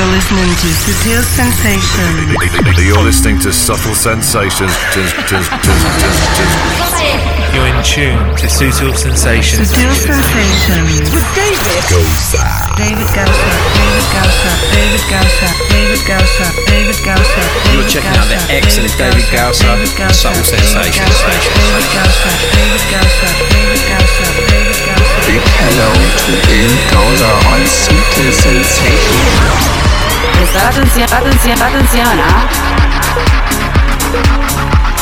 You're listening to Subtle Sensations. You're listening to Subtle Sensations. You're in tune to Subtle Sensations. Subtle Sensations. With David Gausa. David Gausa. David Gausa. David Gausa. David Gausa. David Gausa. You're checking out the excellent David Gausa. Subtle Sensations. David Gausa. David Gausa. David Gausa. David Gausa. Hello to. Prestar atención, atención, atención, ¿ah?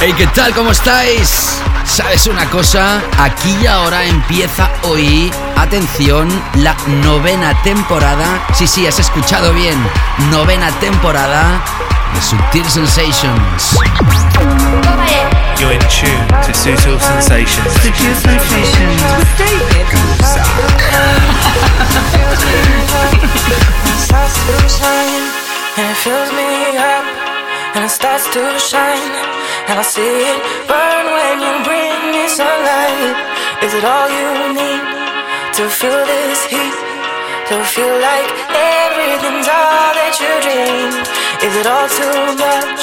Hey, ¿qué tal? ¿Cómo estáis? ¿Sabes una cosa? Aquí y ahora empieza hoy, atención, la novena temporada. Sí, sí, has escuchado bien. Novena temporada de Subtil Sensations. You're in tune to Subtle Sensations. Subtle Sensations. With David and it fills me up and it starts to shine. And I see it burn when you bring me sunlight is it all you need to feel this heat? To feel like everything's all that you dreamed is it all too much?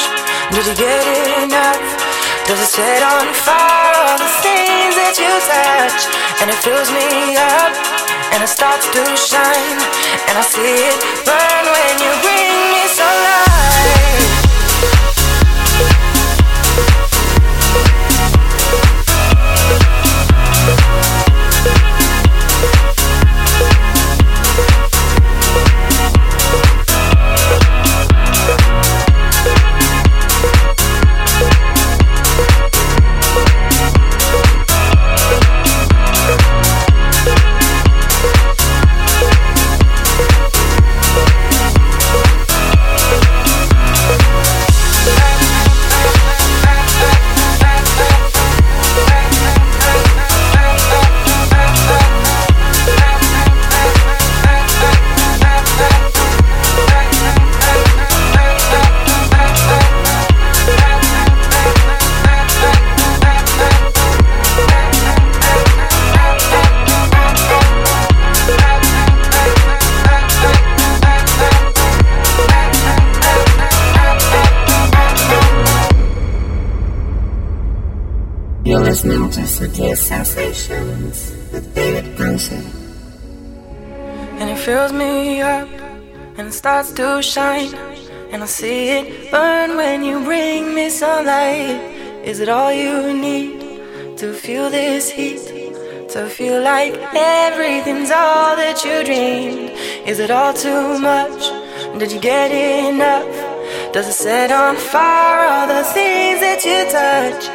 Did you get enough does it set on fire all the things that you touch? And it fills me up and it starts to shine. And I see it burn when you bring me sunlight To Subtle Sensations with David Gausa. and it fills me up and it starts to shine and I see it burn when you bring me sunlight is it all you need to feel this heat? To feel like everything's all that you dreamed? Is it all too much? Did you get enough? Does it set on fire all the things that you touch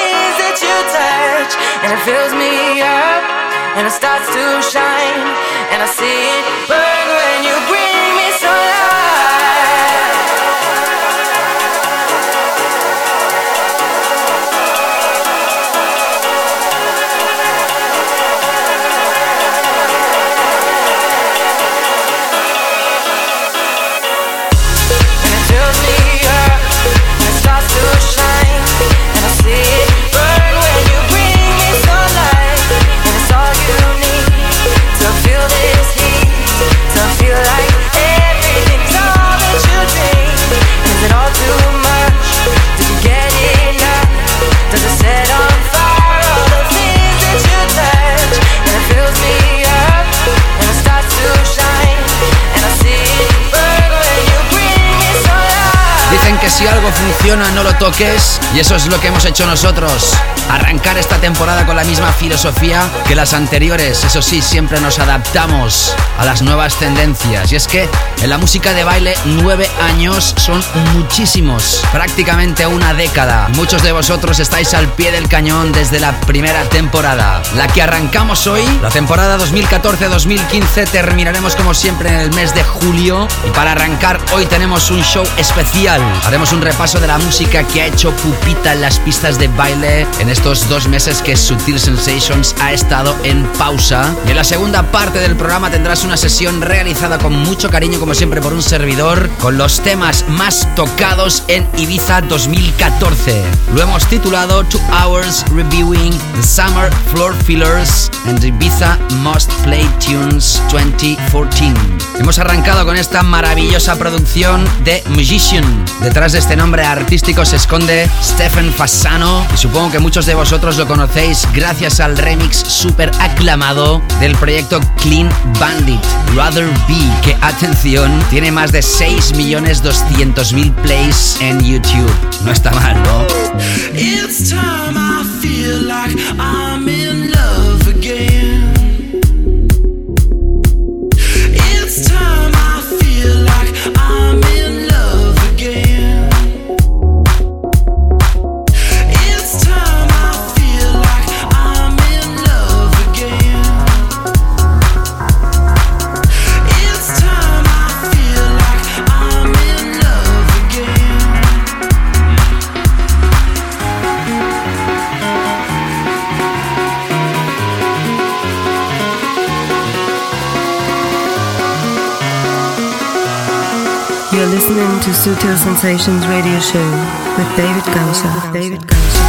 and it fills me up and it starts to shine and I see it algo funciona no lo toques y eso es lo que hemos hecho nosotros. Arrancar esta temporada con la misma filosofía que las anteriores. Eso sí, siempre nos adaptamos a las nuevas tendencias. Y es que en la música de baile nueve años son muchísimos, prácticamente una década. Muchos de vosotros estáis al pie del cañón desde la primera temporada. La que arrancamos hoy, la temporada 2014-2015, terminaremos como siempre en el mes de julio. Y para arrancar hoy tenemos un show especial. Haremos un repaso de la música que ha hecho Pupita las pistas de baile en estos dos meses que Sutil Sensations ha estado en pausa. Y en la segunda parte del programa tendrás una sesión realizada con mucho cariño, como siempre, por un servidor, con los temas más tocados en Ibiza 2014. Lo hemos titulado Two Hours Reviewing the Summer Floor Fillers and Ibiza Most Played Tunes 2014. Hemos arrancado con esta maravillosa producción de Musician. Detrás de este nombre artístico se esconde Stephen Fassano y supongo que muchos de vosotros lo conocéis gracias al remix súper aclamado del proyecto Clean Bandit, Rather Be, que atención, tiene más de 6.200.000 plays en YouTube. No está mal, ¿no? It's time I feel like I'm in love again. Sutil Sensations Radio Show with David Gausa. David Gausa.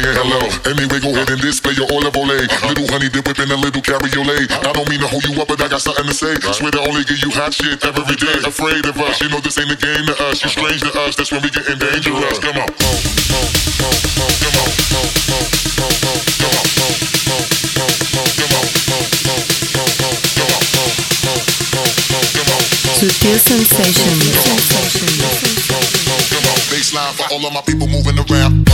Saying hello. Anyway, go ahead and display your olive ole. Little honey dip whip in a little cabriolet. I don't mean to hold you up, but I got something to say. Swear to only give you hot shit every day. Afraid of us, you know this ain't a game to us. You're strange to us, that's when we getting dangerous. Come on. Come bo, bo, bo. Come on. Sutil Sensations. Baseline for all of my people moving around.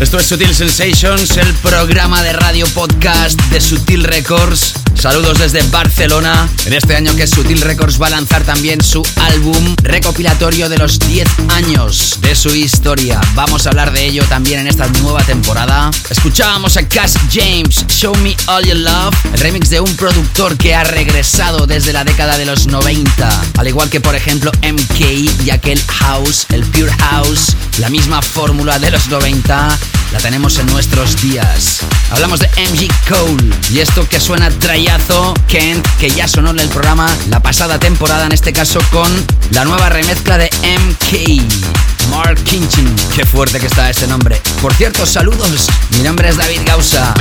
Sutil Sensations, el programa de radio podcast de Sutil Records. Saludos desde Barcelona. En este año que Sutil Records va a lanzar también su álbum recopilatorio de los 10 años de su historia. Vamos a hablar de ello también en esta nueva temporada. Escuchábamos a Cass James, Show Me All Your Love, el remix de un productor que ha regresado desde la década de los 90. Al igual que por ejemplo MK y aquel House, el Pure House, la misma fórmula de los 90 la tenemos en nuestros días. Hablamos de MG Cole y esto que suena Kent, que ya sonó en el programa la pasada temporada, en este caso con la nueva remezcla de MK. Mark Kinchin, qué fuerte que está este nombre. Por cierto, saludos. Mi nombre es David Gausa.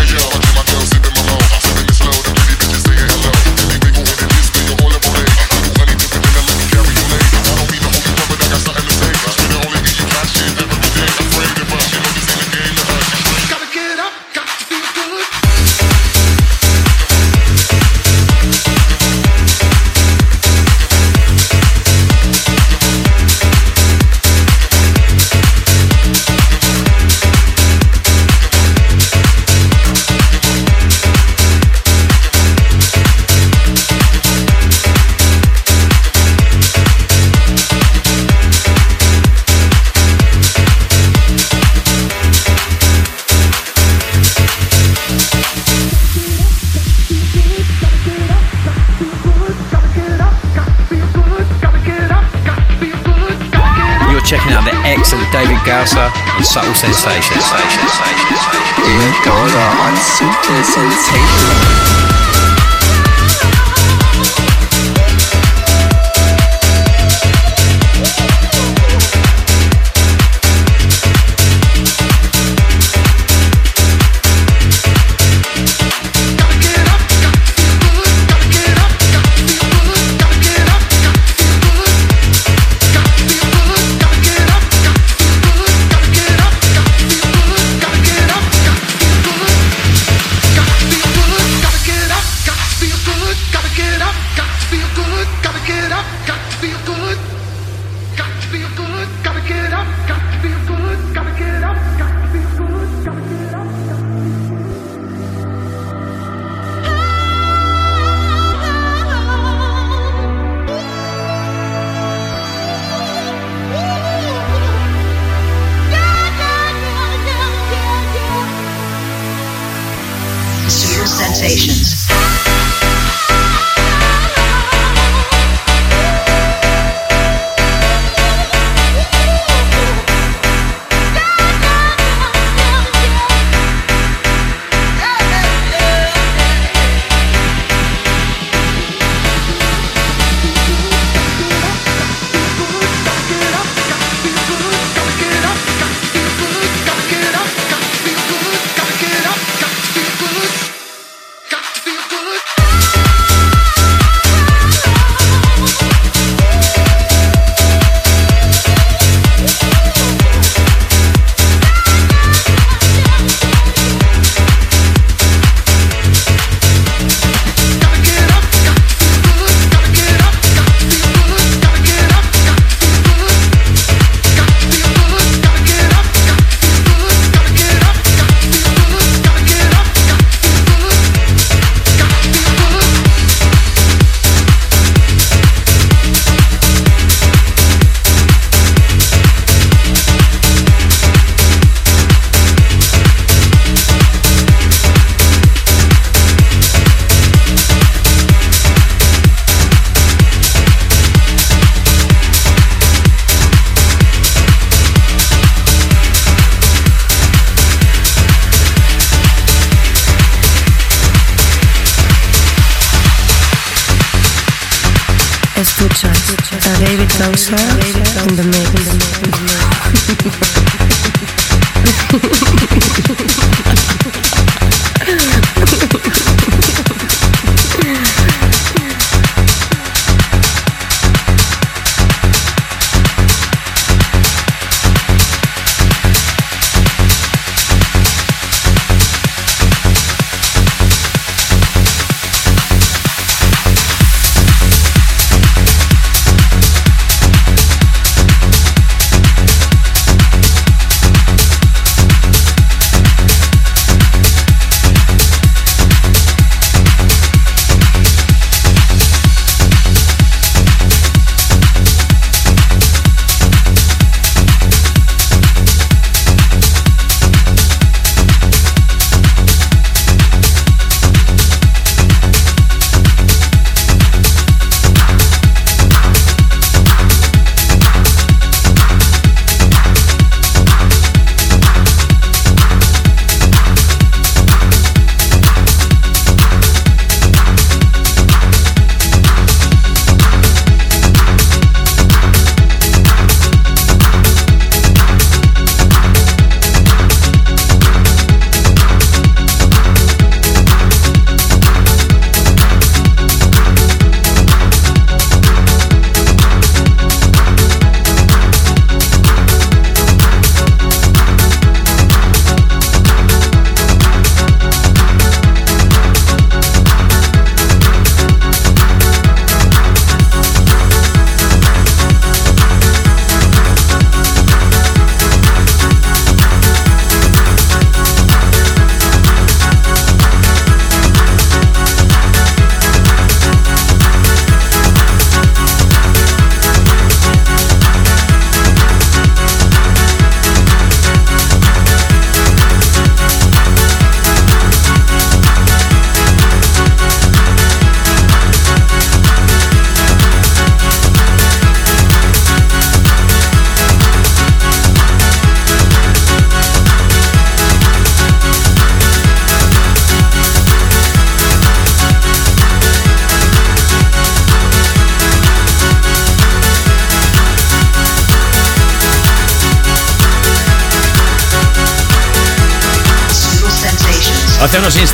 Gausa and Subtle Sensations. Ihr Dollar on Subtle Sensations. got to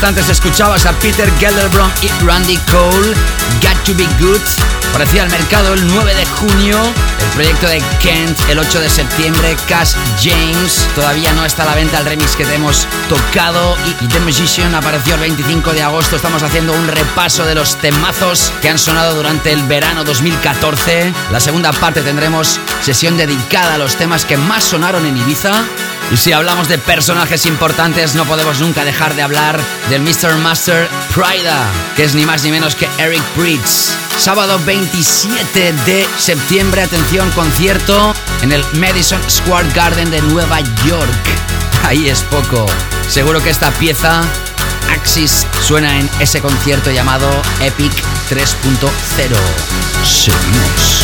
Instantes escuchabas a Peter Gellerbrom y Randy Cole, Got to Be Good. Aparecía al mercado el 9 de junio. El proyecto de Kent el 8 de septiembre. Cash James. Todavía no está a la venta el remix que te hemos tocado. Y The Musician apareció el 25 de agosto. Estamos haciendo un repaso de los temazos que han sonado durante el verano 2014. La segunda parte tendremos sesión dedicada a los temas que más sonaron en Ibiza. Y si hablamos de personajes importantes, no podemos nunca dejar de hablar del Mr. Master Prida, que es ni más ni menos que Eric Bridge. Sábado 27 de septiembre, atención, concierto en el Madison Square Garden de Nueva York. Ahí es poco. Seguro que esta pieza, Axis, suena en ese concierto llamado Epic 3.0. Seguimos.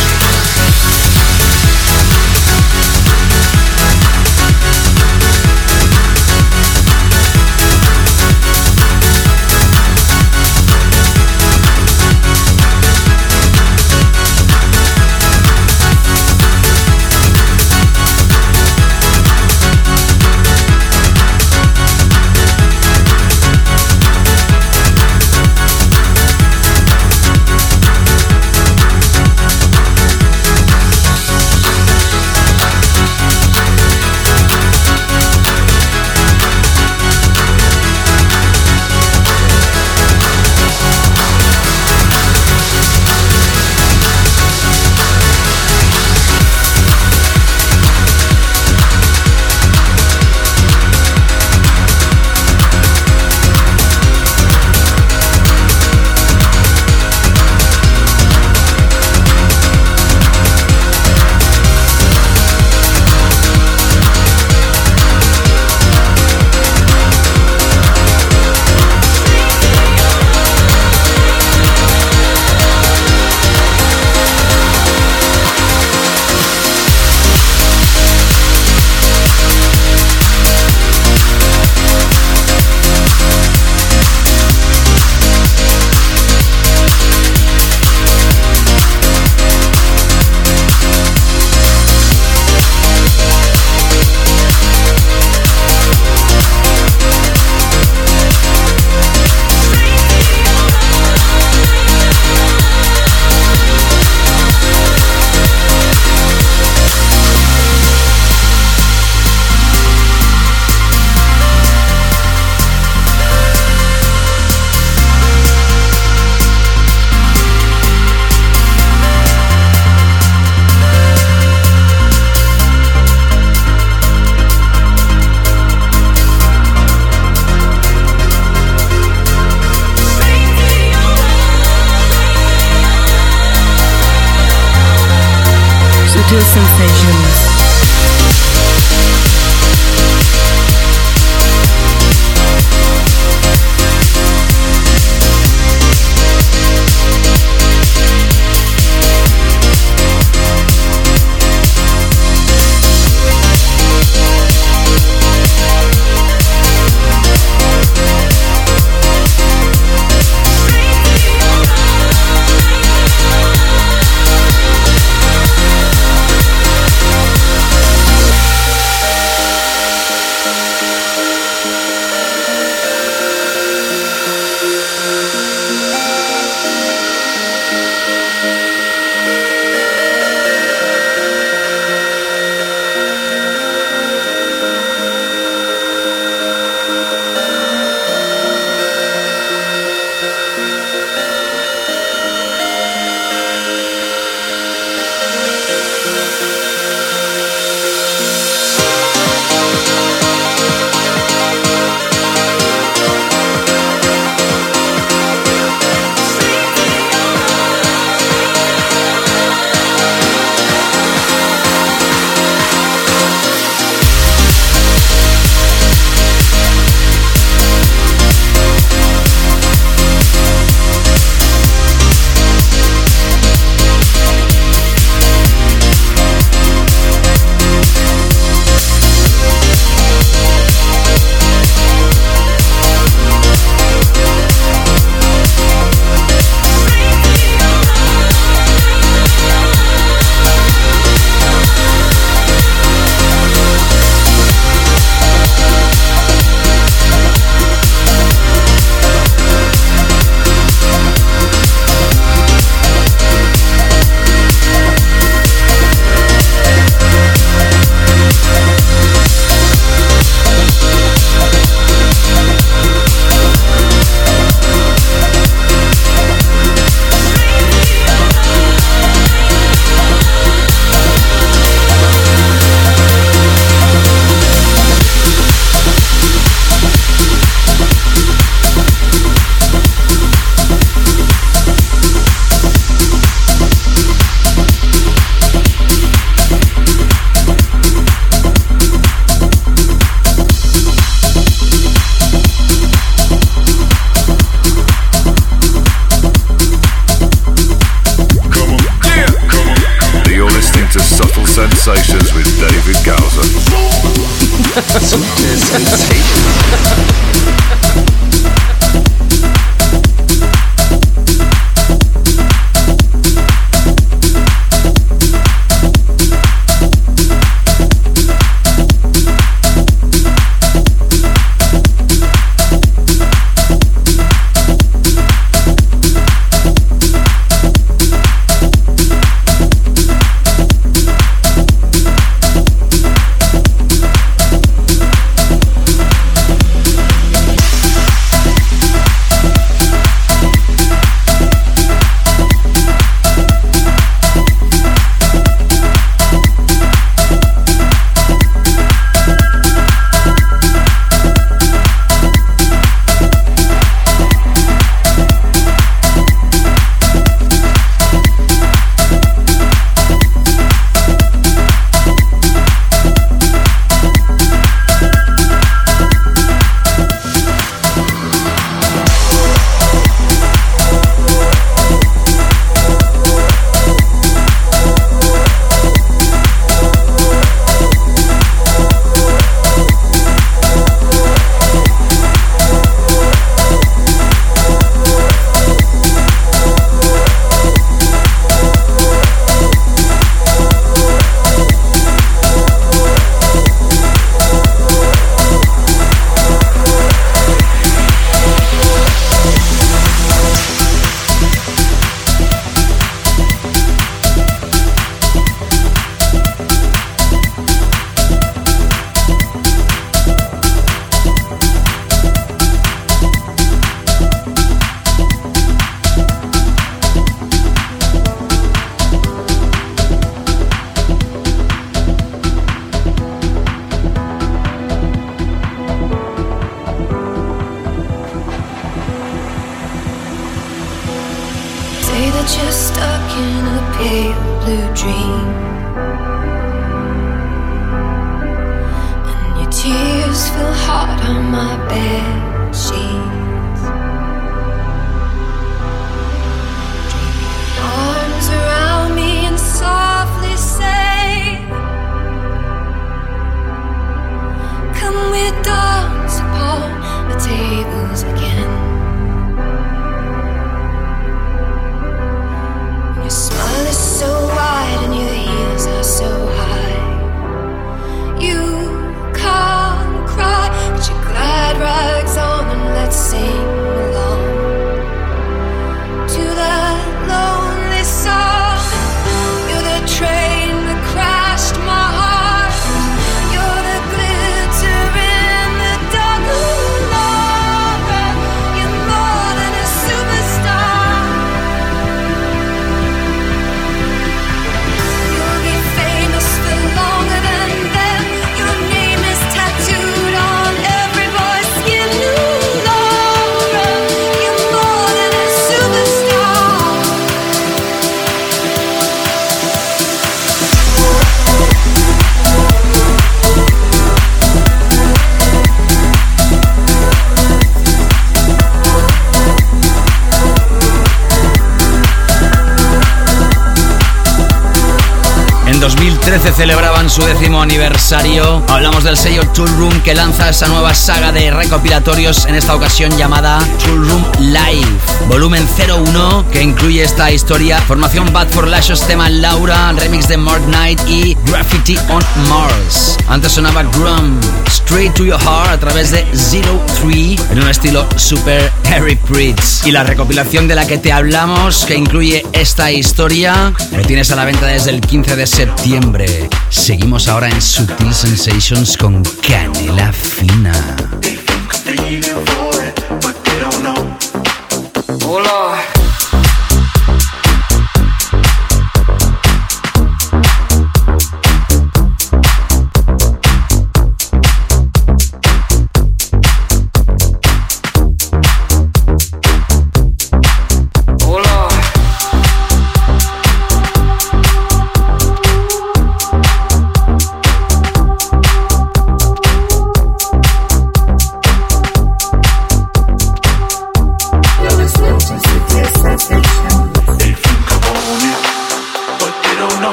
pale blue dream. And your tears feel hot on my bed. Celebraban su décimo aniversario. Hablamos del sello Tool Room que lanza esa nueva saga de recopilatorios, en esta ocasión llamada Tool Room Live. Volumen 01 que incluye esta historia. Formación Bad for Lashos, tema Laura, remix de Mark Knight y Graffiti on Mars. Antes sonaba Grum, Straight to Your Heart a través de Zero Three en un estilo super Harry Pritz. Y la recopilación de la que te hablamos, que incluye esta historia, lo tienes a la venta desde el 15 de septiembre. Seguimos ahora en Sutil Sensations con Canela Fina.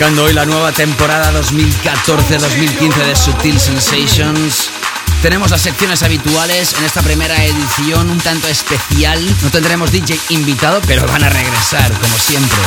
Arrancando hoy la nueva temporada 2014-2015 de Sutil Sensations. Tenemos las secciones habituales en esta primera edición un tanto especial. No tendremos DJ invitado, pero van a regresar como siempre.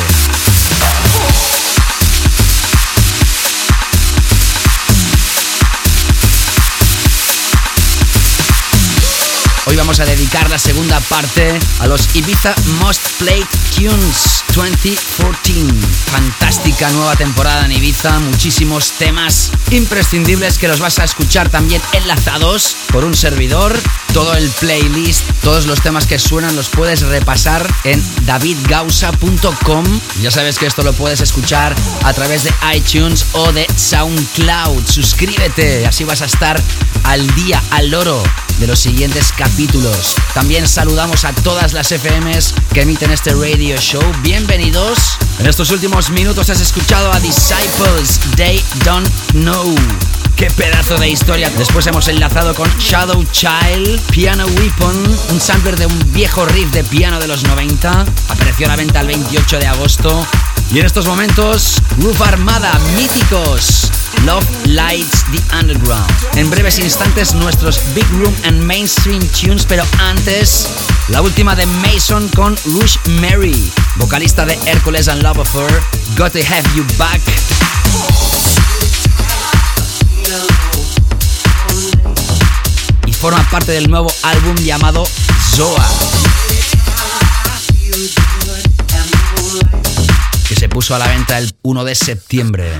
Hoy vamos a dedicar la segunda parte a los Ibiza Most Played Tunes 2014. Fantástica nueva temporada en Ibiza, muchísimos temas imprescindibles que los vas a escuchar también enlazados por un servidor. Todo el playlist, todos los temas que suenan los puedes repasar en davidgausa.com. Ya sabes que esto lo puedes escuchar a través de iTunes o de SoundCloud. Suscríbete, así vas a estar al día, al loro de los siguientes capítulos. También saludamos a todas las FMs que emiten este radio show. Bienvenidos. En estos últimos minutos has escuchado a Disciples, They Don't Know. Qué pedazo de historia. Después hemos enlazado con Shadow Child, Piano Weapon, un sampler de un viejo riff de piano de los 90. Apareció a la venta el 28 de agosto. Y en estos momentos, Roof Armada, míticos. Love Lights the Underground. En breves instantes nuestros Big Room and Mainstream Tunes, pero antes la última de Mason con Rush Mary, vocalista de Hercules and Love Affair, Got to Have You Back. Y forma parte del nuevo álbum llamado Zoa. Que se puso a la venta el 1 de septiembre.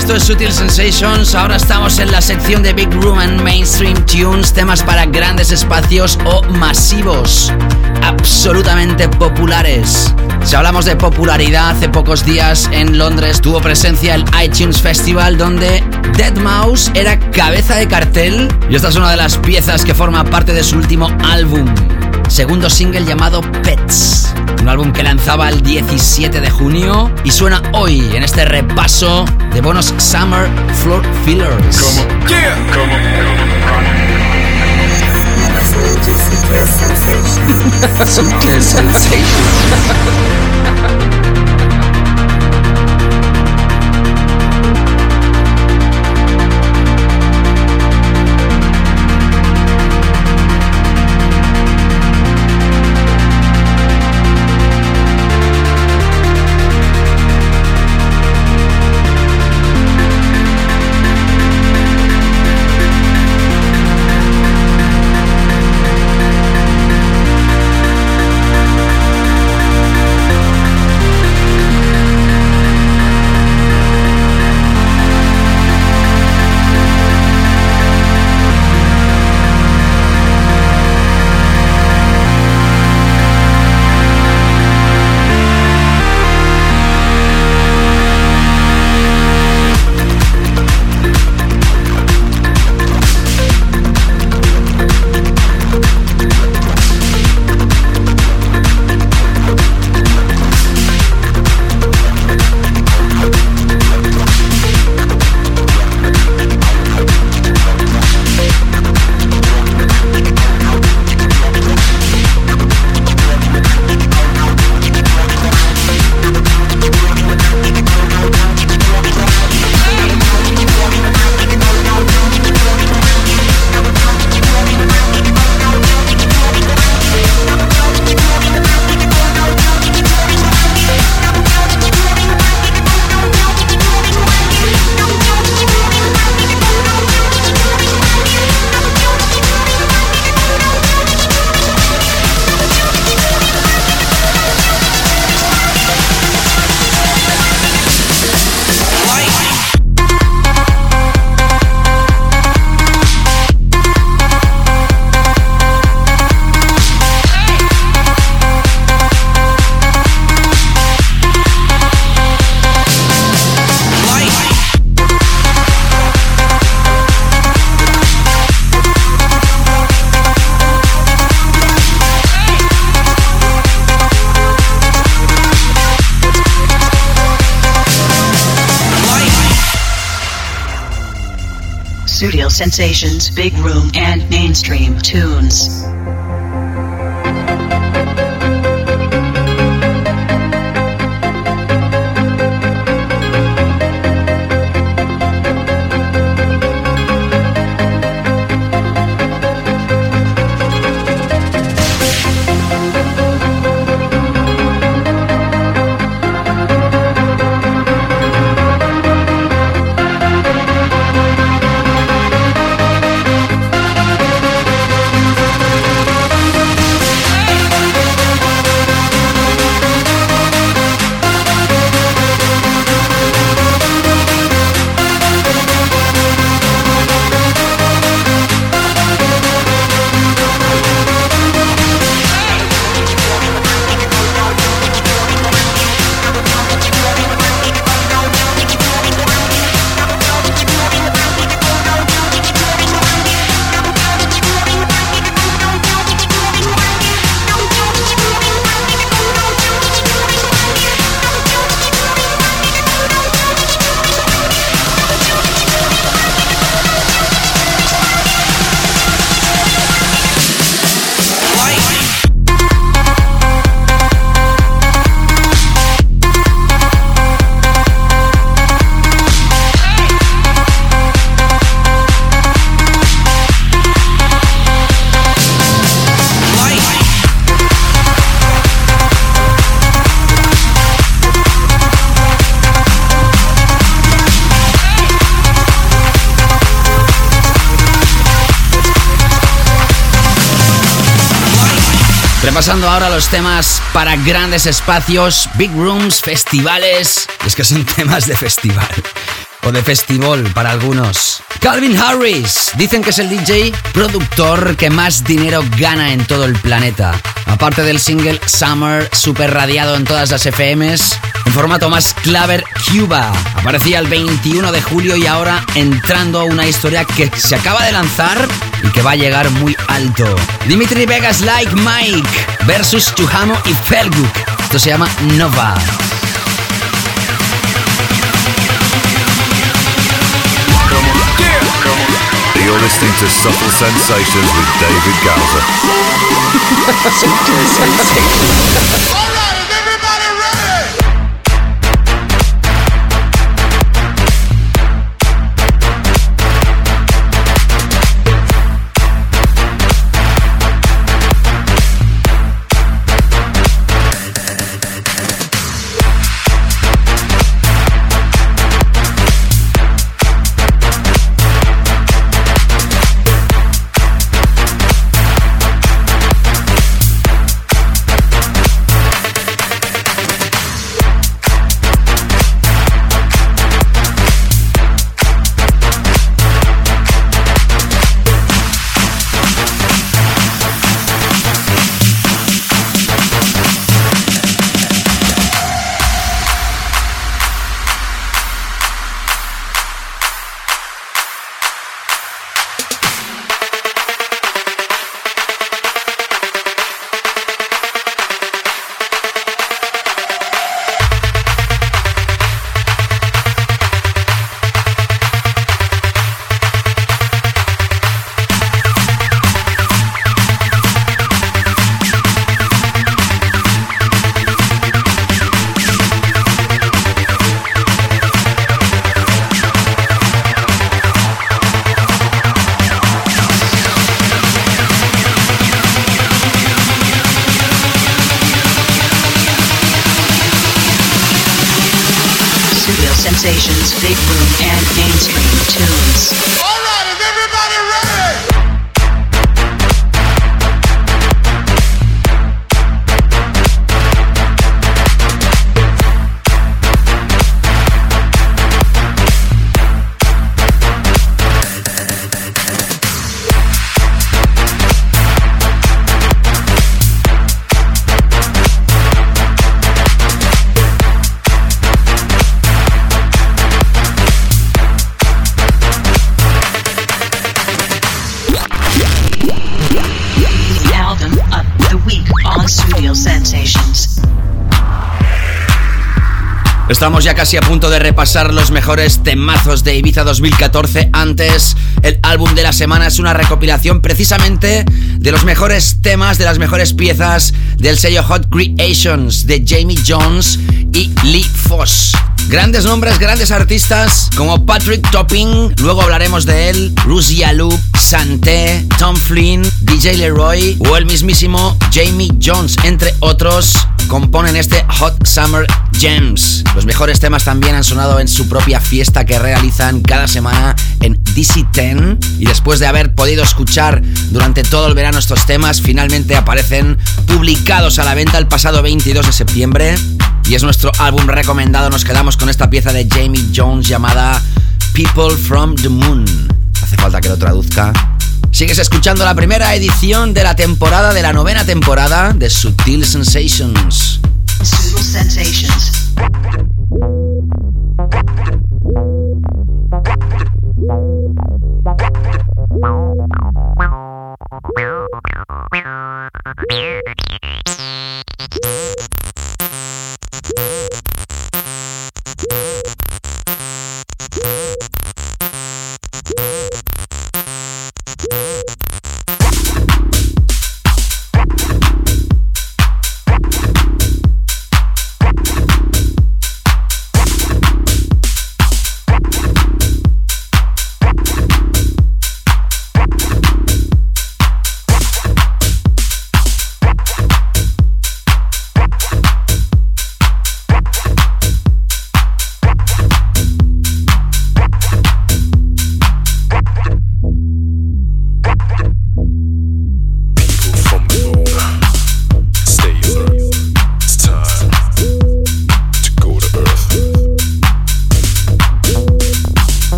Esto es Sutil Sensations. Ahora estamos en la sección de Big Room and Mainstream Tunes, temas para grandes espacios o masivos, absolutamente populares. Si hablamos de popularidad, hace pocos días en Londres tuvo presencia el iTunes Festival donde Dead Mouse era cabeza de cartel y esta es una de las piezas que forma parte de su último álbum, segundo single llamado Pets. Un álbum que lanzaba el 17 de junio y suena hoy en este repaso de bonos Summer Floor Fillers. Sensations, Big Room and Mainstream Tunes. Repasando ahora los temas para grandes espacios, big rooms, festivales. es que son temas de festival. O de festival para algunos. Calvin Harris. Dicen que es el DJ productor que más dinero gana en todo el planeta. Aparte del single Summer, super radiado en todas las FMs, en formato más claver Cuba. Aparecía el 21 de julio y ahora entrando a una historia que se acaba de lanzar y que va a llegar muy alto. Dimitri Vegas Like Mike versus Chuhamo y Felguk. Esto se llama Nova. You're listening to Subtle Sensations with David Gowser. Subtle Sensations. Estamos ya casi a punto de repasar los mejores temazos de Ibiza 2014. Antes, el álbum de la semana es una recopilación precisamente de los mejores temas, de las mejores piezas del sello Hot Creations de Jamie Jones y Lee Foss. Grandes nombres, grandes artistas como Patrick Topping, luego hablaremos de él, Rusia Loop, Santé, Tom Flynn, DJ Leroy o el mismísimo Jamie Jones, entre otros, componen este Hot Summer Gems. Los mejores temas también han sonado en su propia fiesta que realizan cada semana en DC10 y después de haber podido escuchar durante todo el verano estos temas, finalmente aparecen publicados a la venta el pasado 22 de septiembre y es nuestro álbum recomendado. Nos quedamos con esta pieza de Jamie Jones llamada People from the Moon. Hace falta que lo traduzca. Sigues escuchando la primera edición de la temporada, de la novena temporada de Subtil Sensations. Subtle sensations.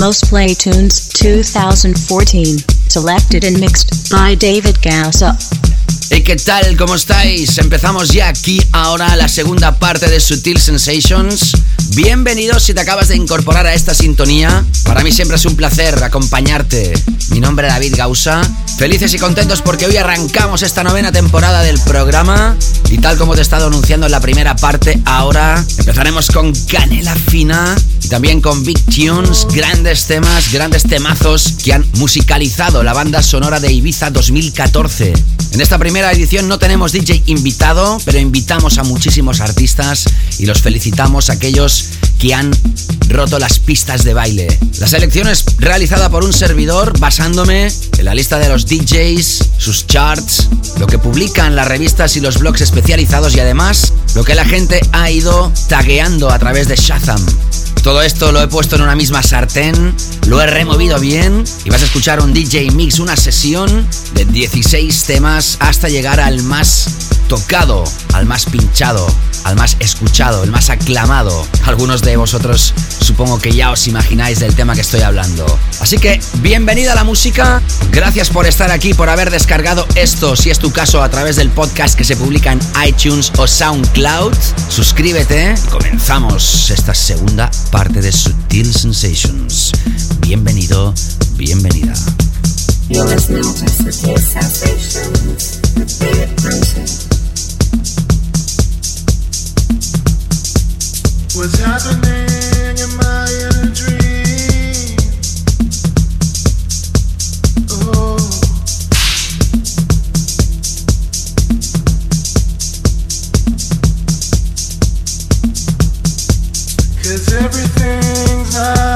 Most Play Tunes 2014. Selected and mixed by David Gausa. ¿Y qué tal? ¿Cómo estáis? Empezamos ya aquí ahora la segunda parte de Sutil Sensations. Bienvenidos si te acabas de incorporar a esta sintonía. Para mí siempre es un placer acompañarte. Mi nombre es David Gausa. Felices y contentos porque hoy arrancamos esta novena temporada del programa. Y tal como te he estado anunciando en la primera parte, ahora empezaremos con Canela Fina también con Big Tunes, grandes temas, grandes temazos que han musicalizado la banda sonora de Ibiza 2014. En esta primera edición no tenemos DJ invitado, pero invitamos a muchísimos artistas y los felicitamos a aquellos que han roto las pistas de baile. La selección es realizada por un servidor basándome en la lista de los DJs, sus charts, lo que publican las revistas y los blogs especializados y además lo que la gente ha ido tagueando a través de Shazam. Todo esto lo he puesto en una misma sartén, lo he removido bien y vas a escuchar un DJ mix, una sesión de 16 temas hasta llegar al más tocado, al más pinchado, al más escuchado, el más aclamado. Algunos de vosotros supongo que ya os imagináis del tema que estoy hablando. Así que bienvenida a la música, gracias por estar aquí, por haber descargado esto, si es tu caso, a través del podcast que se publica en iTunes o SoundCloud. Suscríbete y comenzamos esta segunda parte de Sutil Sensations. Bienvenido, bienvenida. You're listening to Sensations. What's happening in my dream? Oh. Cause everything's not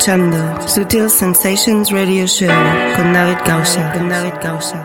escuchando Sutil Sensations Radio Show con David Gausha. Con David Gausha.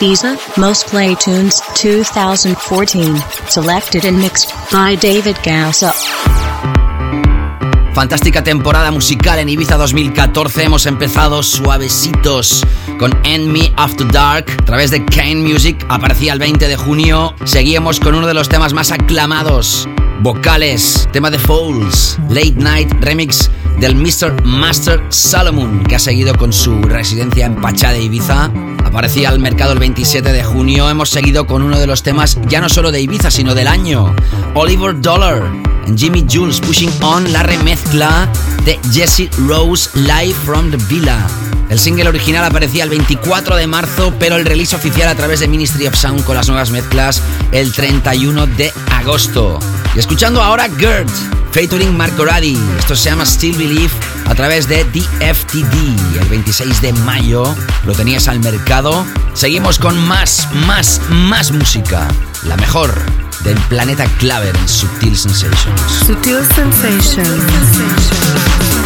Ibiza Most Play Tunes 2014, selected and mixed by David Gausa. Fantástica temporada musical en Ibiza 2014. Hemos empezado suavecitos con End Me After Dark a través de Kane Music. Aparecía el 20 de junio. Seguíamos con uno de los temas más aclamados. Vocales, tema de Fouls, Late Night Remix del Mr. Master Solomon, que ha seguido con su residencia en Pachá de Ibiza. Aparecía al mercado el 27 de junio. Hemos seguido con uno de los temas ya no solo de Ibiza, sino del año. Oliver Dollar en Jimmy Jules Pushing On, la remezcla de Jesse Rose Live from the Villa. El single original aparecía el 24 de marzo, pero el release oficial a través de Ministry of Sound con las nuevas mezclas el 31 de agosto. Y escuchando ahora Gert, featuring Marco Radi. Esto se llama Still Believe a través de DFTD. El 26 de mayo lo tenías al mercado. Seguimos con más, más, más música. La mejor del planeta Claver en Subtil Sensations. Sutil Sensations.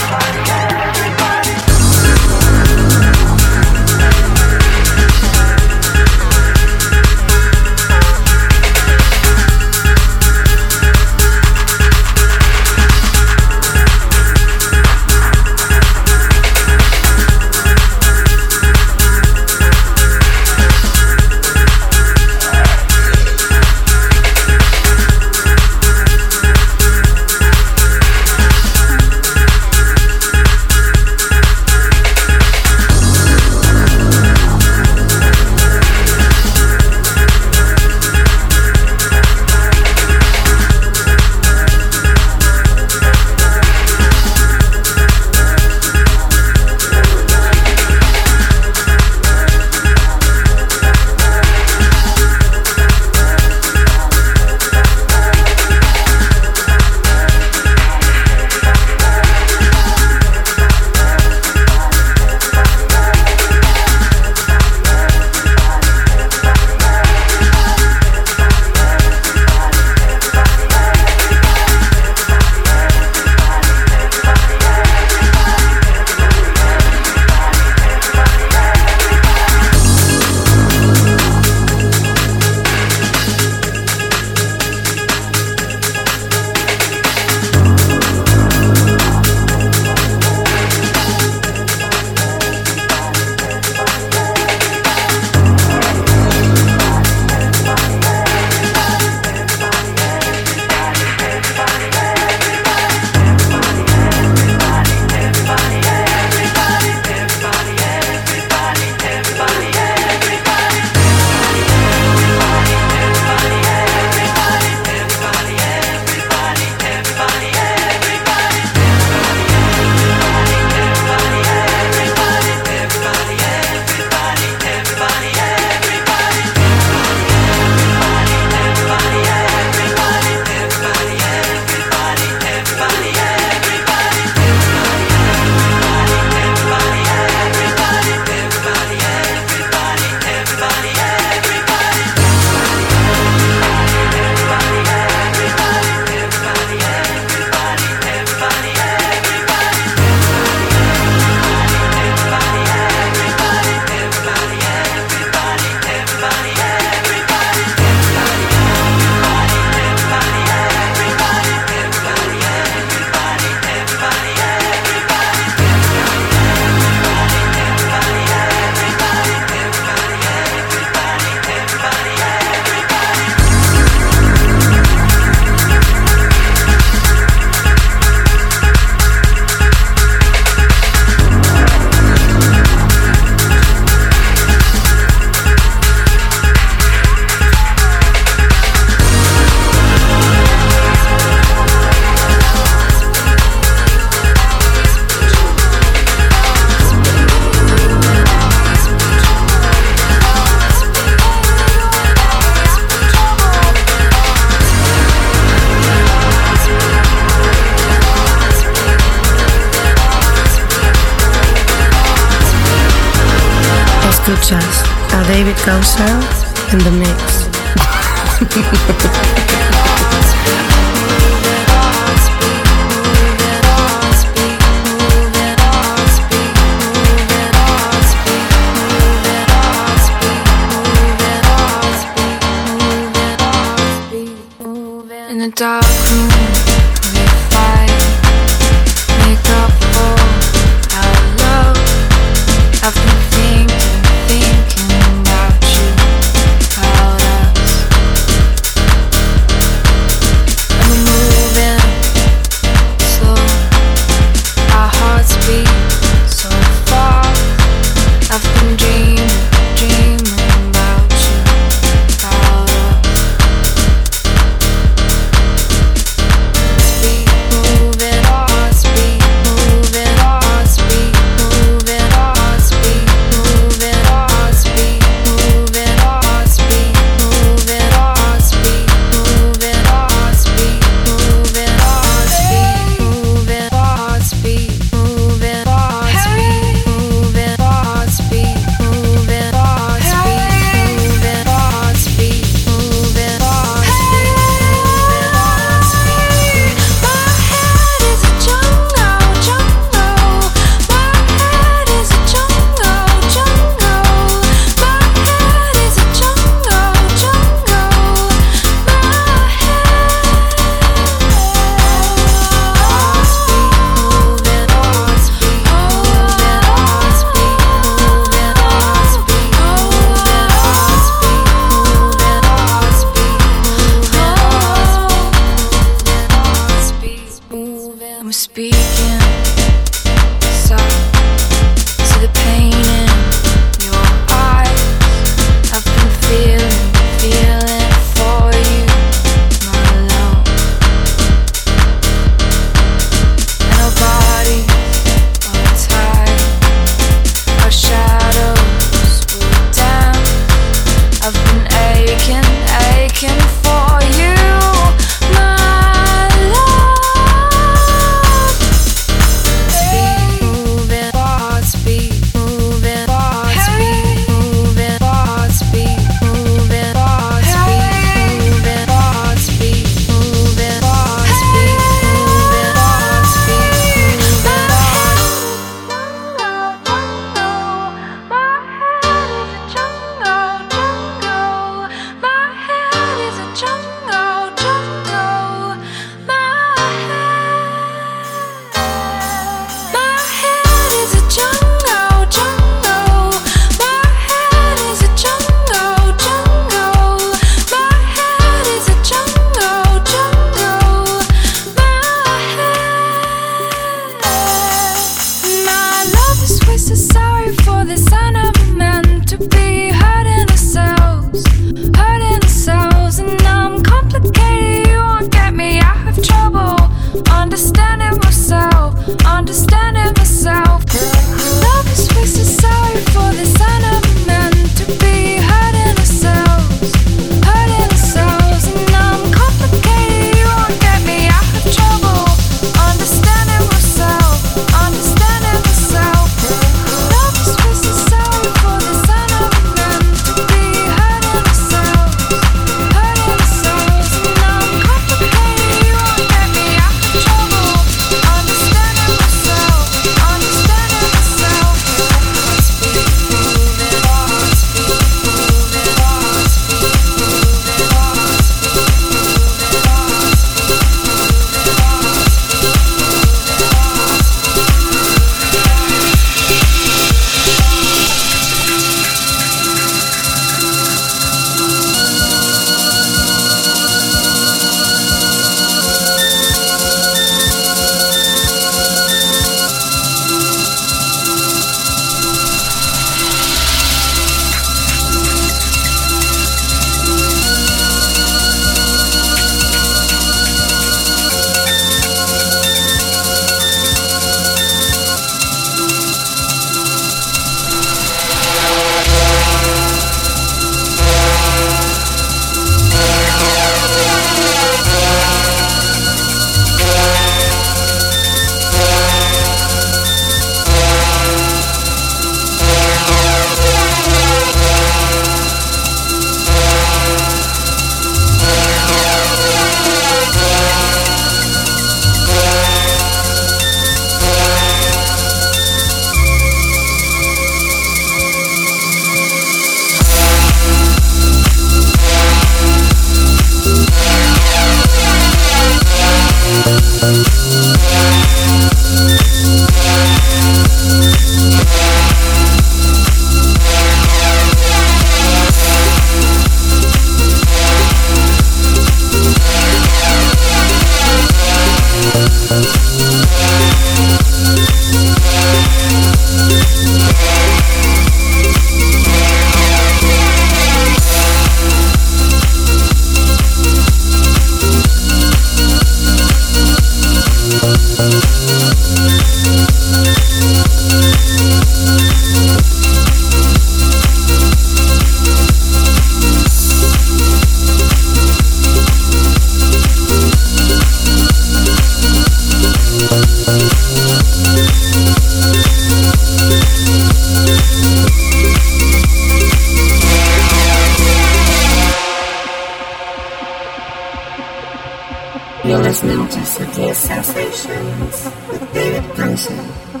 You're listening to Sutil Sensations with David Benson.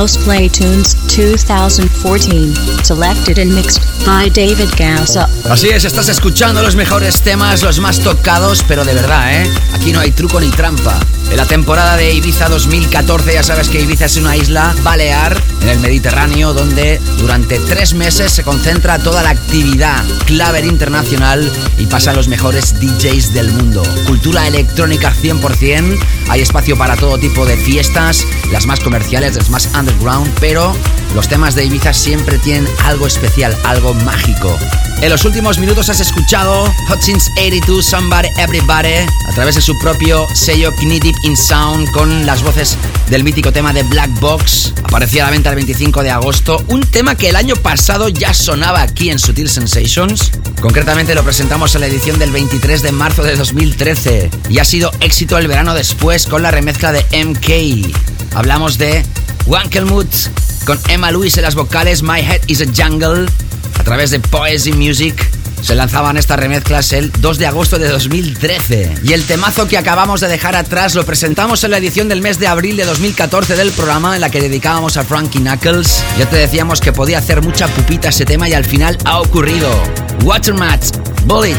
Most Play Tunes 2014. Selected and mixed by David Gausa. Así es, estás escuchando los mejores temas, los más tocados, pero de verdad, ¿eh? Aquí no hay truco ni trampa. En la temporada de Ibiza 2014 ya sabes que Ibiza es una isla balear en el Mediterráneo donde durante tres meses se concentra toda la actividad claver internacional y pasan los mejores DJs del mundo. Cultura electrónica 100%, hay espacio para todo tipo de fiestas, las más comerciales, las más underground, pero los temas de Ibiza siempre tienen algo especial, algo mágico. En los últimos minutos has escuchado Since 82 Somebody Everybody a través de su propio sello Knee in Sound con las voces del mítico tema de Black Box. Aparecía a la venta el 25 de agosto, un tema que el año pasado ya sonaba aquí en Sutil Sensations. Concretamente lo presentamos en la edición del 23 de marzo de 2013 y ha sido éxito el verano después con la remezcla de MK. Hablamos de Wankelmut con Emma Lewis en las vocales My Head is a Jungle a través de Poesy Music. Se lanzaban estas remezclas el 2 de agosto de 2013. Y el temazo que acabamos de dejar atrás lo presentamos en la edición del mes de abril de 2014 del programa en la que dedicábamos a Frankie Knuckles. Ya te decíamos que podía hacer mucha pupita ese tema y al final ha ocurrido. Watermat, Bullet,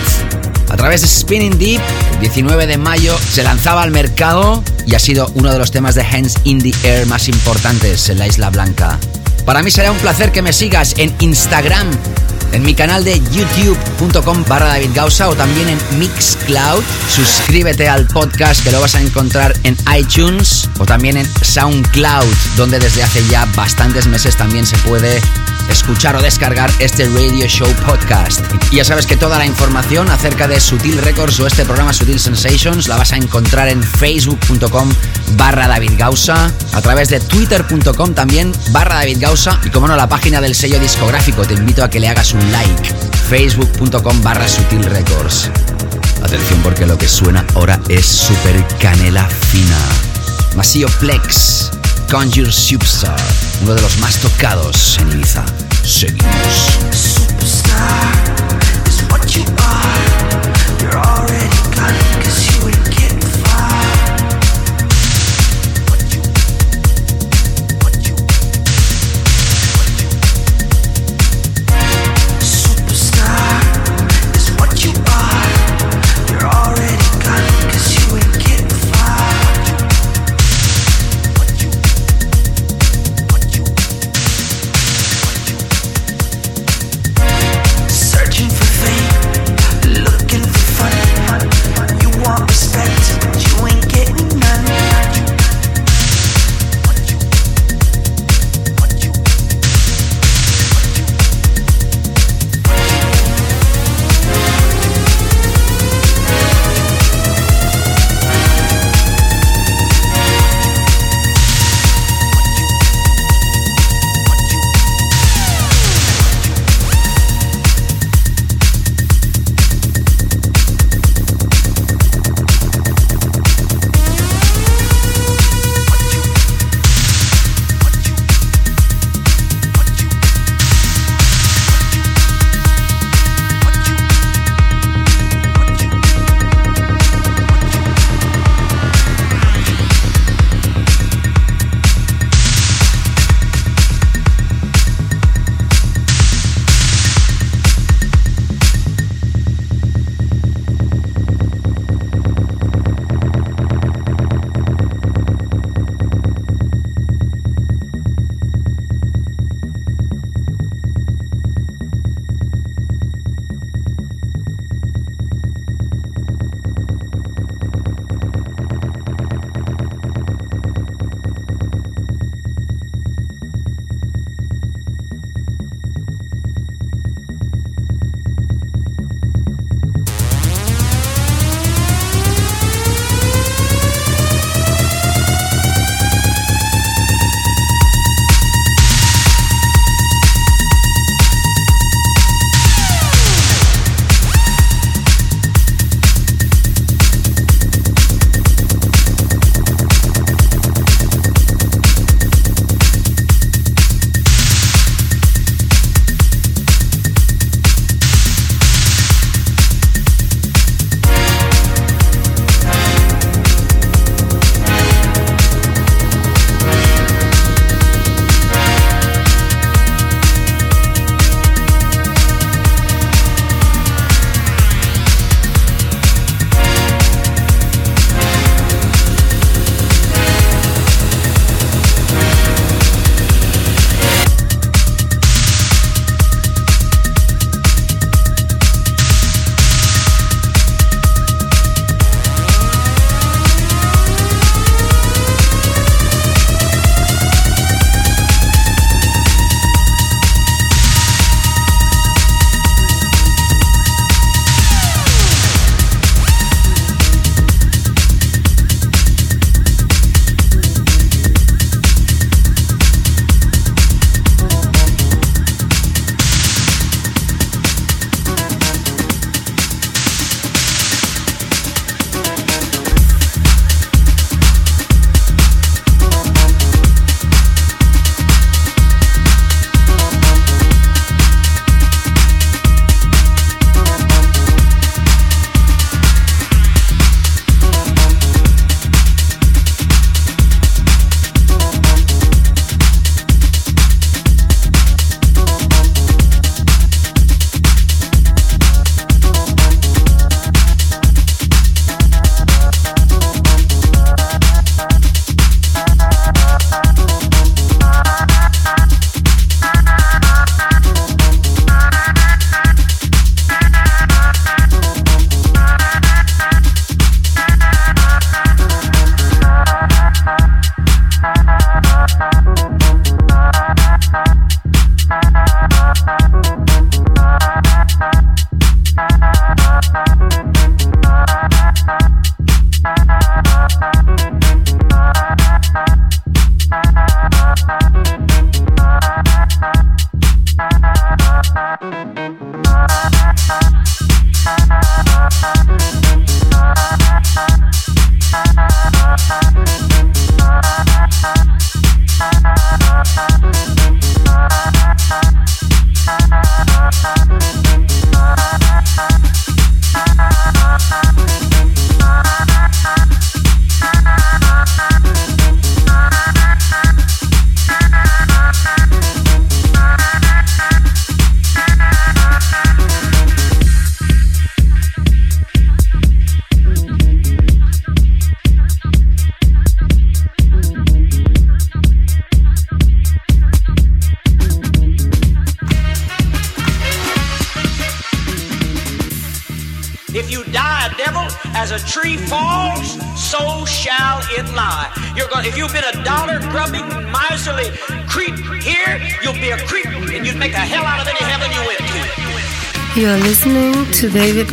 a través de Spinning Deep, el 19 de mayo se lanzaba al mercado y ha sido uno de los temas de Hands in the Air más importantes en la Isla Blanca. Para mí será un placer que me sigas en Instagram, en mi canal de youtube.com barra David Gausa o también en Mixcloud. Suscríbete al podcast que lo vas a encontrar en iTunes o también en SoundCloud, donde desde hace ya bastantes meses también se puede escuchar o descargar este Radio Show Podcast. Y ya sabes que toda la información acerca de Sutil Records o este programa Sutil Sensations la vas a encontrar en facebook.com barra David Gausa, a través de twitter.com también barra David Gausa y como no la página del sello discográfico. Te invito a que le hagas un like. facebook.com barra Sutil Records. Atención porque lo que suena ahora es super canela fina. Masío Plex, Conjure Superstar, uno de los más tocados en Ibiza. Seguimos. Superstar is what you are. You're already got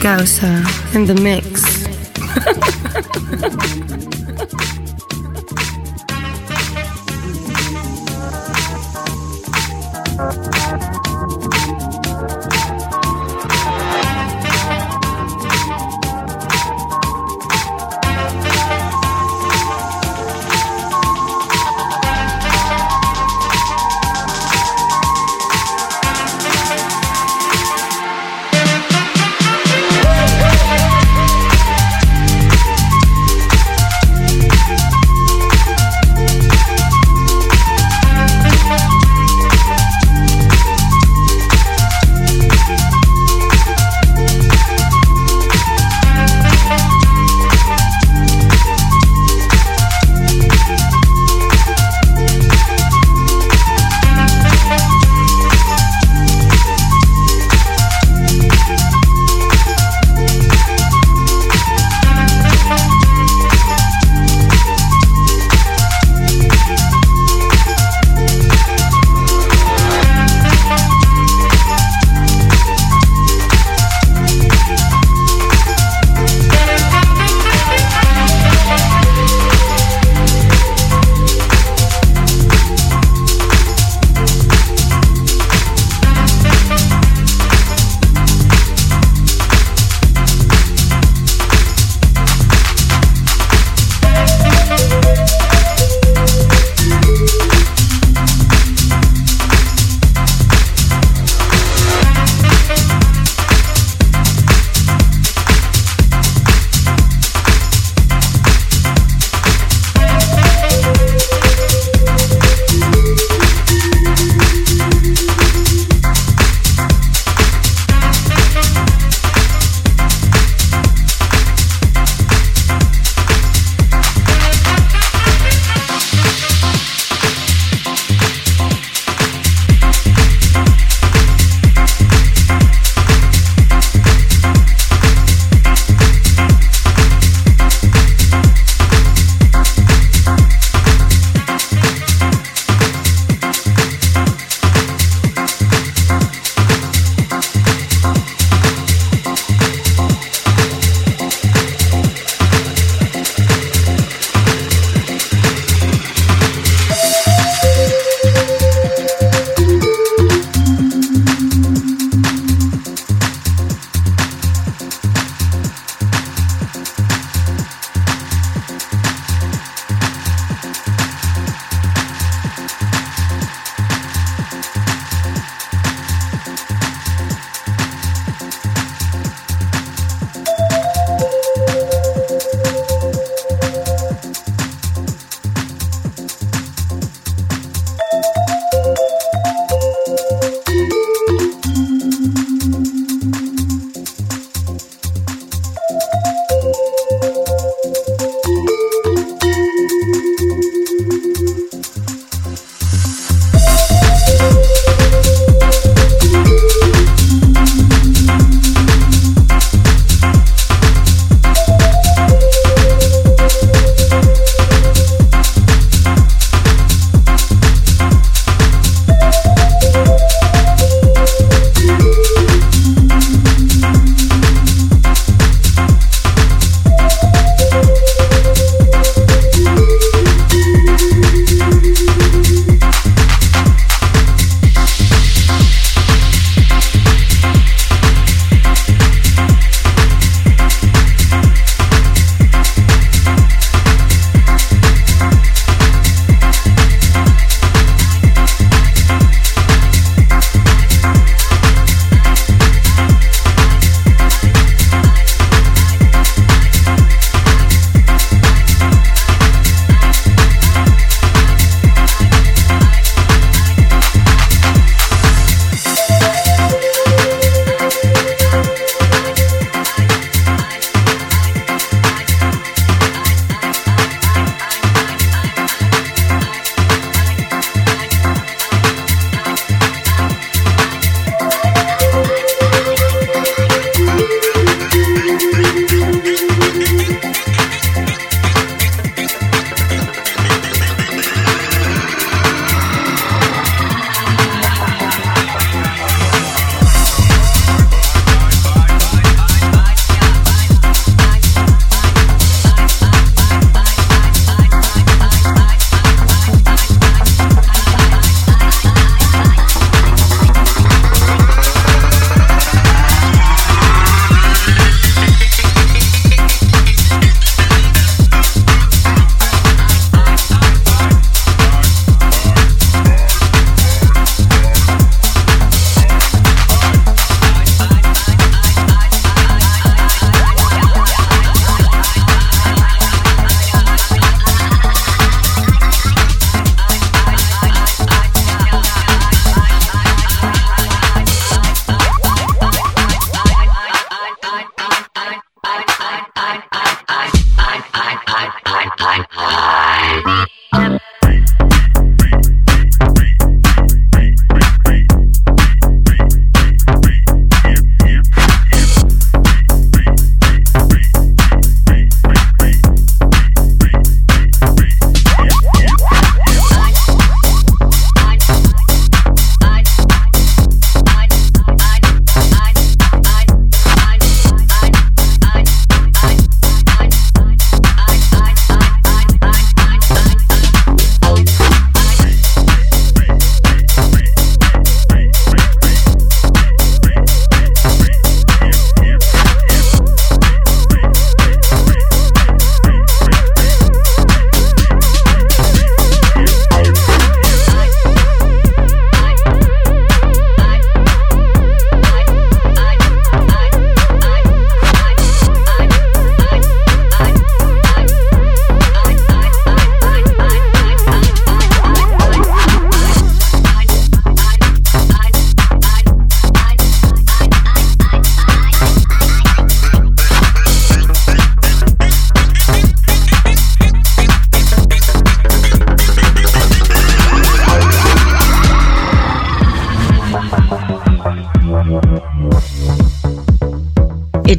Gausa in the mix.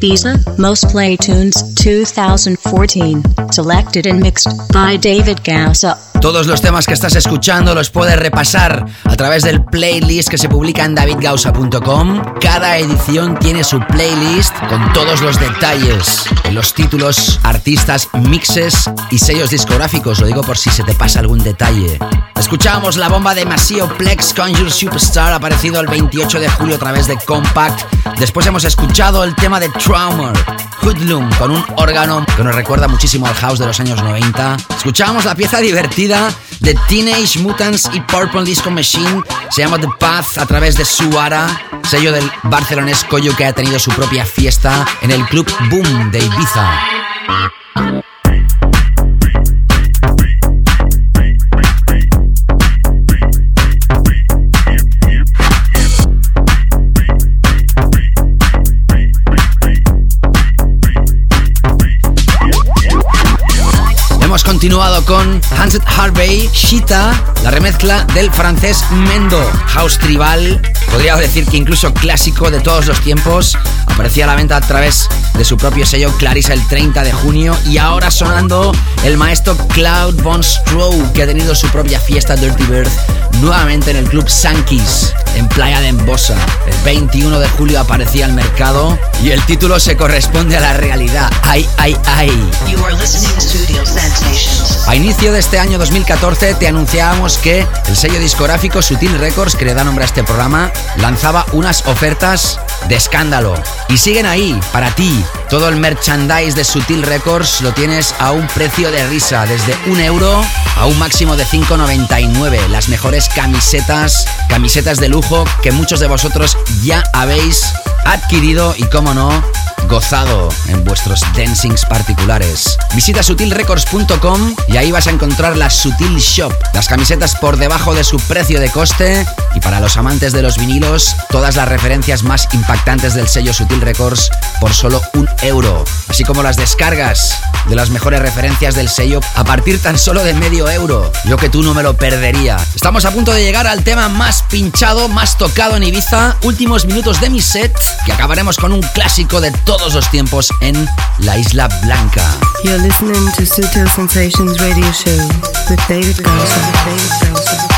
Ibiza Most Play Tunes 2014. Selected and mixed by David. Todos los temas que estás escuchando los puedes repasar a través del playlist que se publica en davidgausa.com. Cada edición tiene su playlist con todos los detalles, los títulos, artistas, mixes y sellos discográficos. Lo digo por si se te pasa algún detalle. Escuchábamos la bomba de Masio Plex Conjure Superstar aparecido el 28 de julio a través de Compact. Después hemos escuchado el tema de Traumer, Hoodlum, con un órgano que nos recuerda muchísimo al house de los años 90. Escuchábamos la pieza divertida de Teenage Mutants y Purple Disco Machine. Se llama The Path a través de Suara, sello del barcelonés Coyo que ha tenido su propia fiesta en el club Boom de Ibiza. Continuado con Hanset Harvey, Shita, la remezcla del francés Mendo, house tribal, podría decir que incluso clásico de todos los tiempos, aparecía a la venta a través de su propio sello Clarissa el 30 de junio y ahora sonando el maestro Cloud Von Stroh, que ha tenido su propia fiesta Dirty Bird nuevamente en el club Sankis, en Playa de Embosa. El 21 de julio aparecía al mercado y el título se corresponde a la realidad. Ay, ay, ay. You are listening to Studio Sensations. A inicio de este año 2014 te anunciábamos que el sello discográfico Sutil Records, que le da nombre a este programa, lanzaba unas ofertas de escándalo. Y siguen ahí, para ti. Todo el merchandise de Sutil Records lo tienes a un precio de risa, desde un euro a un máximo de 5,99. Las mejores camisetas, camisetas de lujo que muchos de vosotros ya habéis adquirido y, como no, gozado en vuestros dancings particulares. Visita sutilrecords.com y ahí vas a encontrar la Sutil Shop, las camisetas por debajo de su precio de coste y para los amantes de los vinilos, todas las referencias más impactantes del sello Sutil Records por solo un euro, así como las descargas de las mejores referencias del sello a partir tan solo de medio euro. Yo que tú no me lo perdería. Estamos a punto de llegar al tema más pinchado, más tocado en Ibiza, últimos minutos de mi set, que acabaremos con un clásico de todos los tiempos en la Isla Blanca. You're listening to Sutil Sensations Radio Show with David Gausa.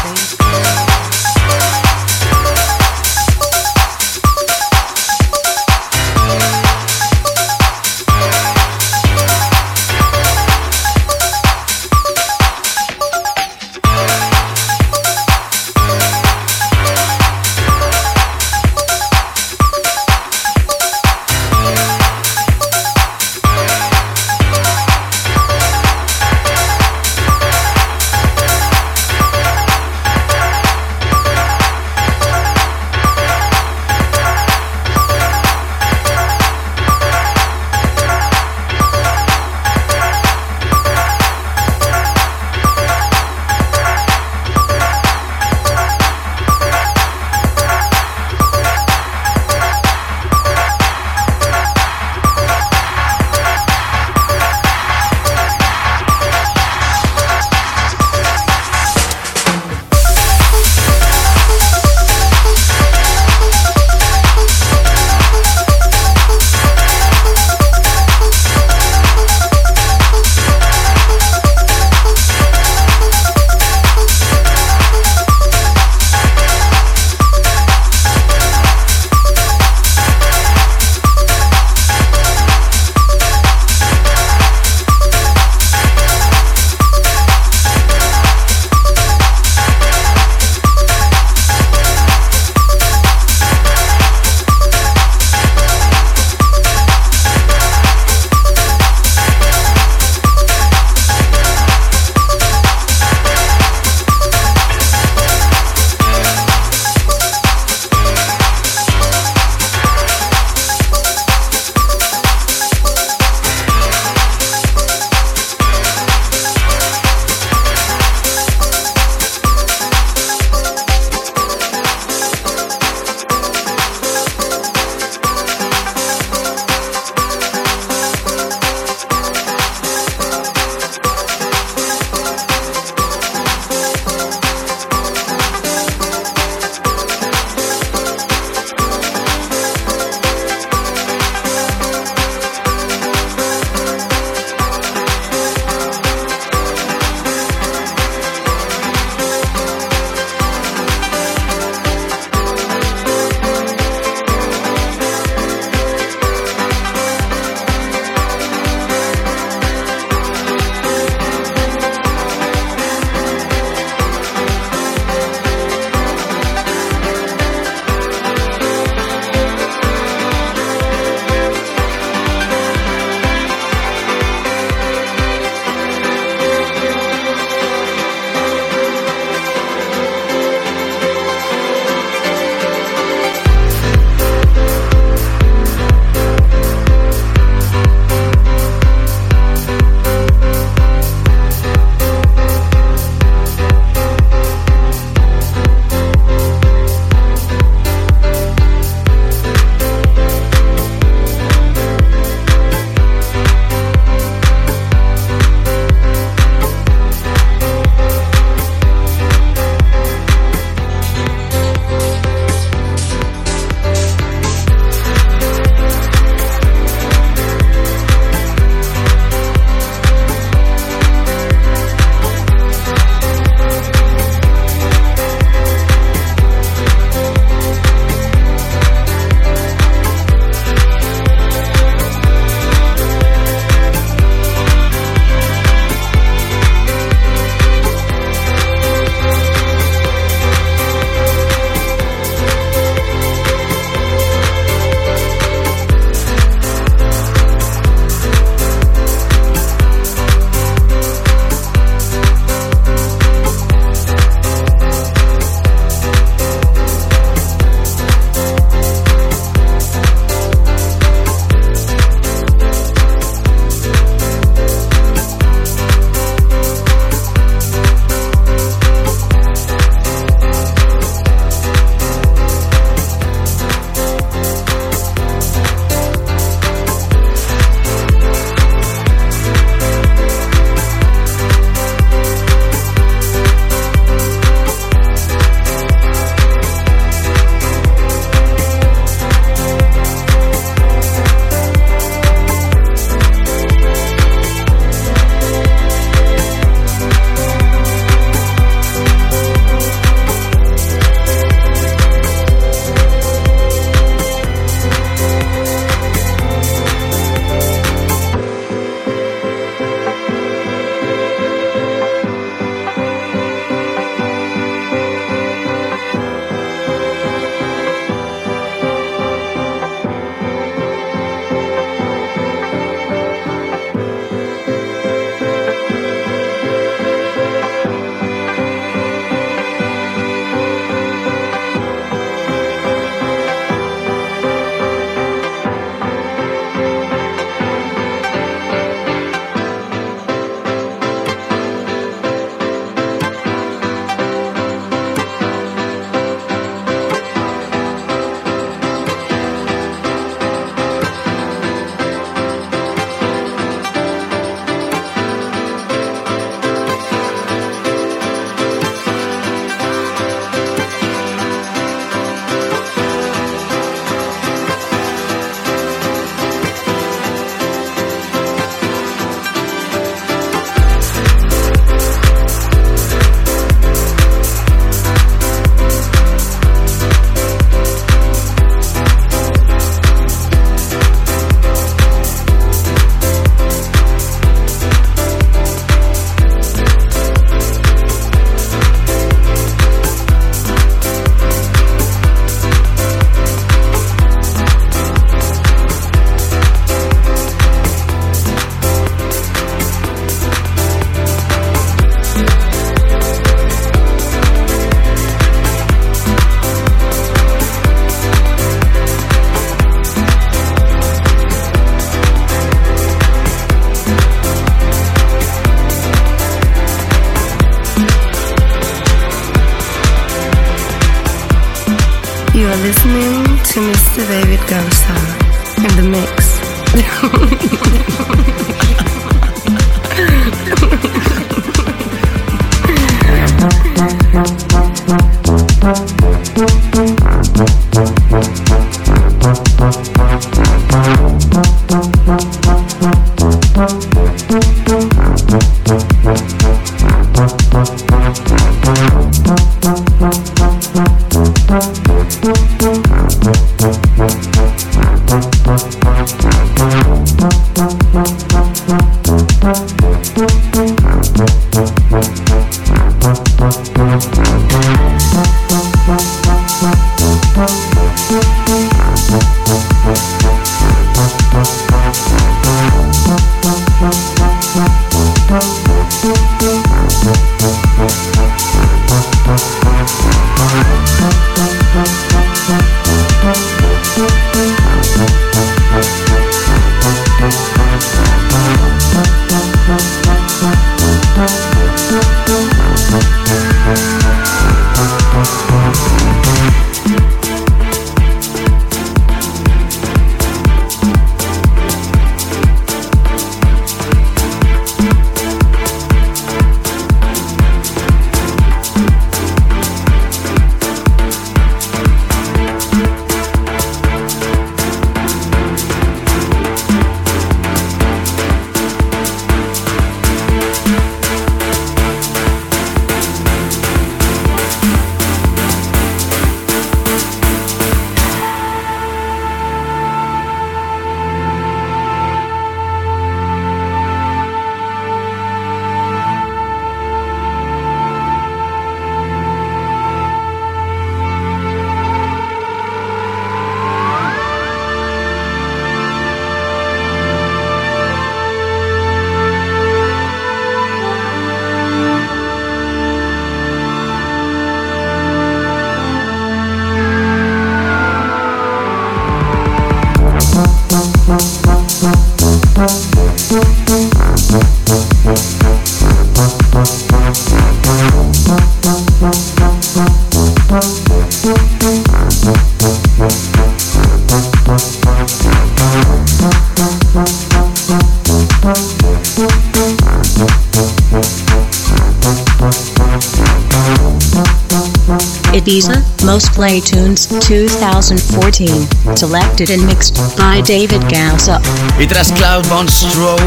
2014. Selected and mixed by David Gausa. Y tras Cloudbound Stroke,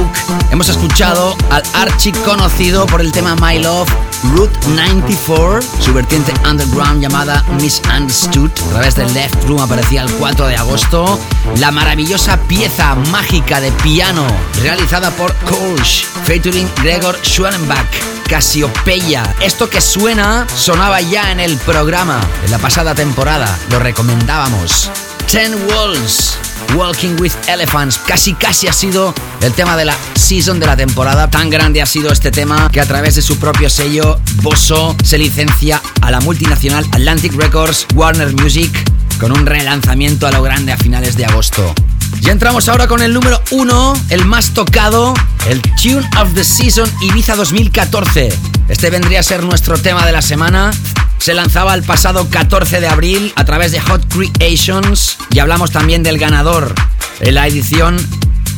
hemos escuchado al archi conocido por el tema My Love, Route 94, su vertiente underground llamada Misunderstood. A través del Left Room aparecía el 4 de agosto. La maravillosa pieza mágica de piano realizada por Kolsch, featuring Gregor Schwanenbach. Casiopeia. Esto que suena sonaba ya en el programa de la pasada temporada. Lo recomendábamos. Ten Walls. Walking with Elephants. Casi casi ha sido el tema de la season de la temporada. Tan grande ha sido este tema que a través de su propio sello, Bosso se licencia a la multinacional Atlantic Records, Warner Music, con un relanzamiento a lo grande a finales de agosto. Ya entramos ahora con el número uno, el más tocado, el Tune of the Season Ibiza 2014. Este vendría a ser nuestro tema de la semana. Se lanzaba el pasado 14 de abril a través de Hot Creations y hablamos también del ganador en la edición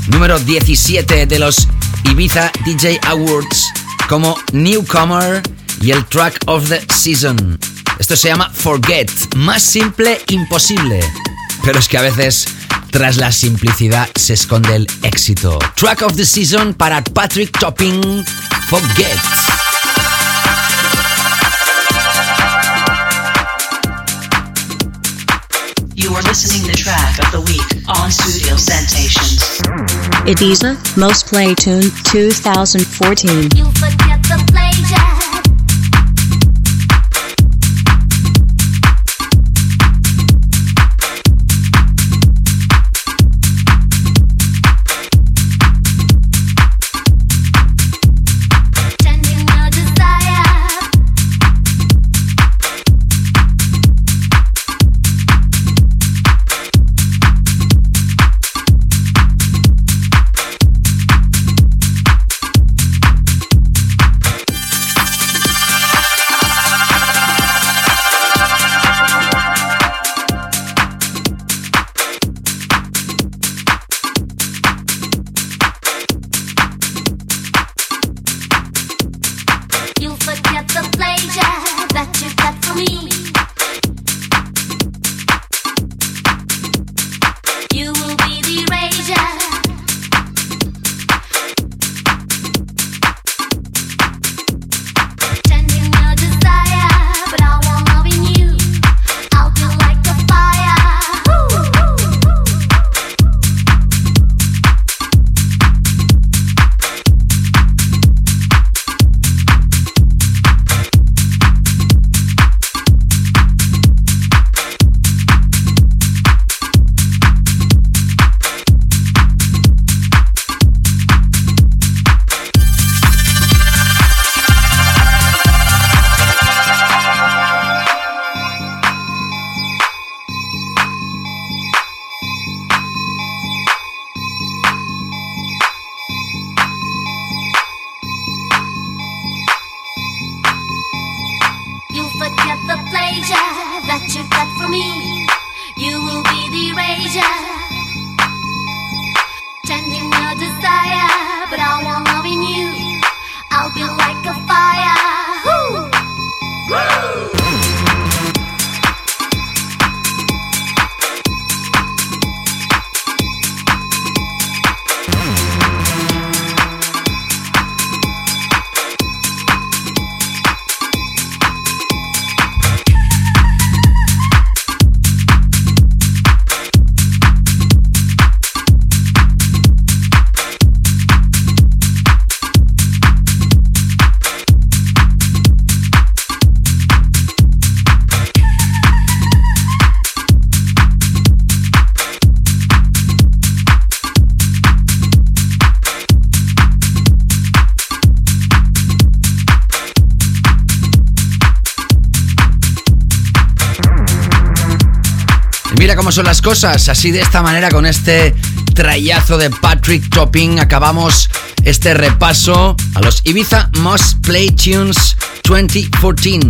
número 17 de los Ibiza DJ Awards como Newcomer y el Track of the Season. Esto se llama Forget. Más simple imposible. Pero es que a veces tras la simplicidad se esconde el éxito. Track of the Season para Patrick Topping, Forget. You are listening the track of the week on Studio Sensations. Ibiza Most Play Tune 2014. You forget the pleasure. Mira cómo son las cosas, así de esta manera con este trayazo de Patrick Topping acabamos este repaso a los Ibiza Most Play Tunes 2014.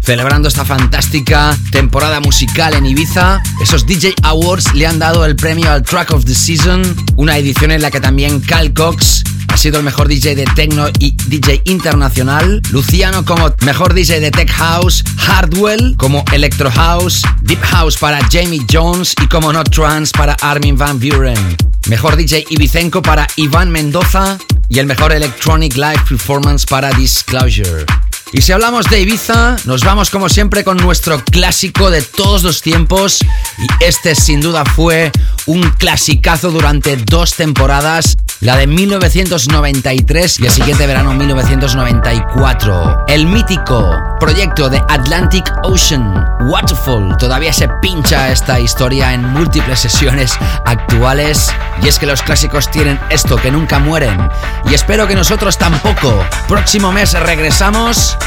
Celebrando esta fantástica temporada musical en Ibiza, esos DJ Awards le han dado el premio al Track of the Season, una edición en la que también Cal Cox sido el mejor DJ de techno y DJ internacional, Luciano como mejor DJ de tech house, Hardwell como electro house, deep house para Jamie Jones y como no trance para Armin van Buren. Mejor DJ Ibicenco para Iván Mendoza y el mejor electronic live performance para Disclosure. Y si hablamos de Ibiza, nos vamos como siempre con nuestro clásico de todos los tiempos. Y este sin duda fue un clasicazo durante dos temporadas, la de 1993 y el siguiente verano 1994. El mítico proyecto de Atlantic Ocean, Waterfall, todavía se pincha esta historia en múltiples sesiones actuales. Y es que los clásicos tienen esto, que nunca mueren. Y espero que nosotros tampoco. Próximo mes regresamos.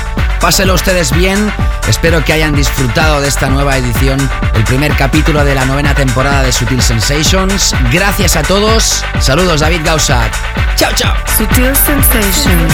Pásenlo ustedes bien. Espero que hayan disfrutado de esta nueva edición, el primer capítulo de la novena temporada de Sutil Sensations. Gracias a todos. Saludos, David Gausat. Chao, chao. Sutil Sensations.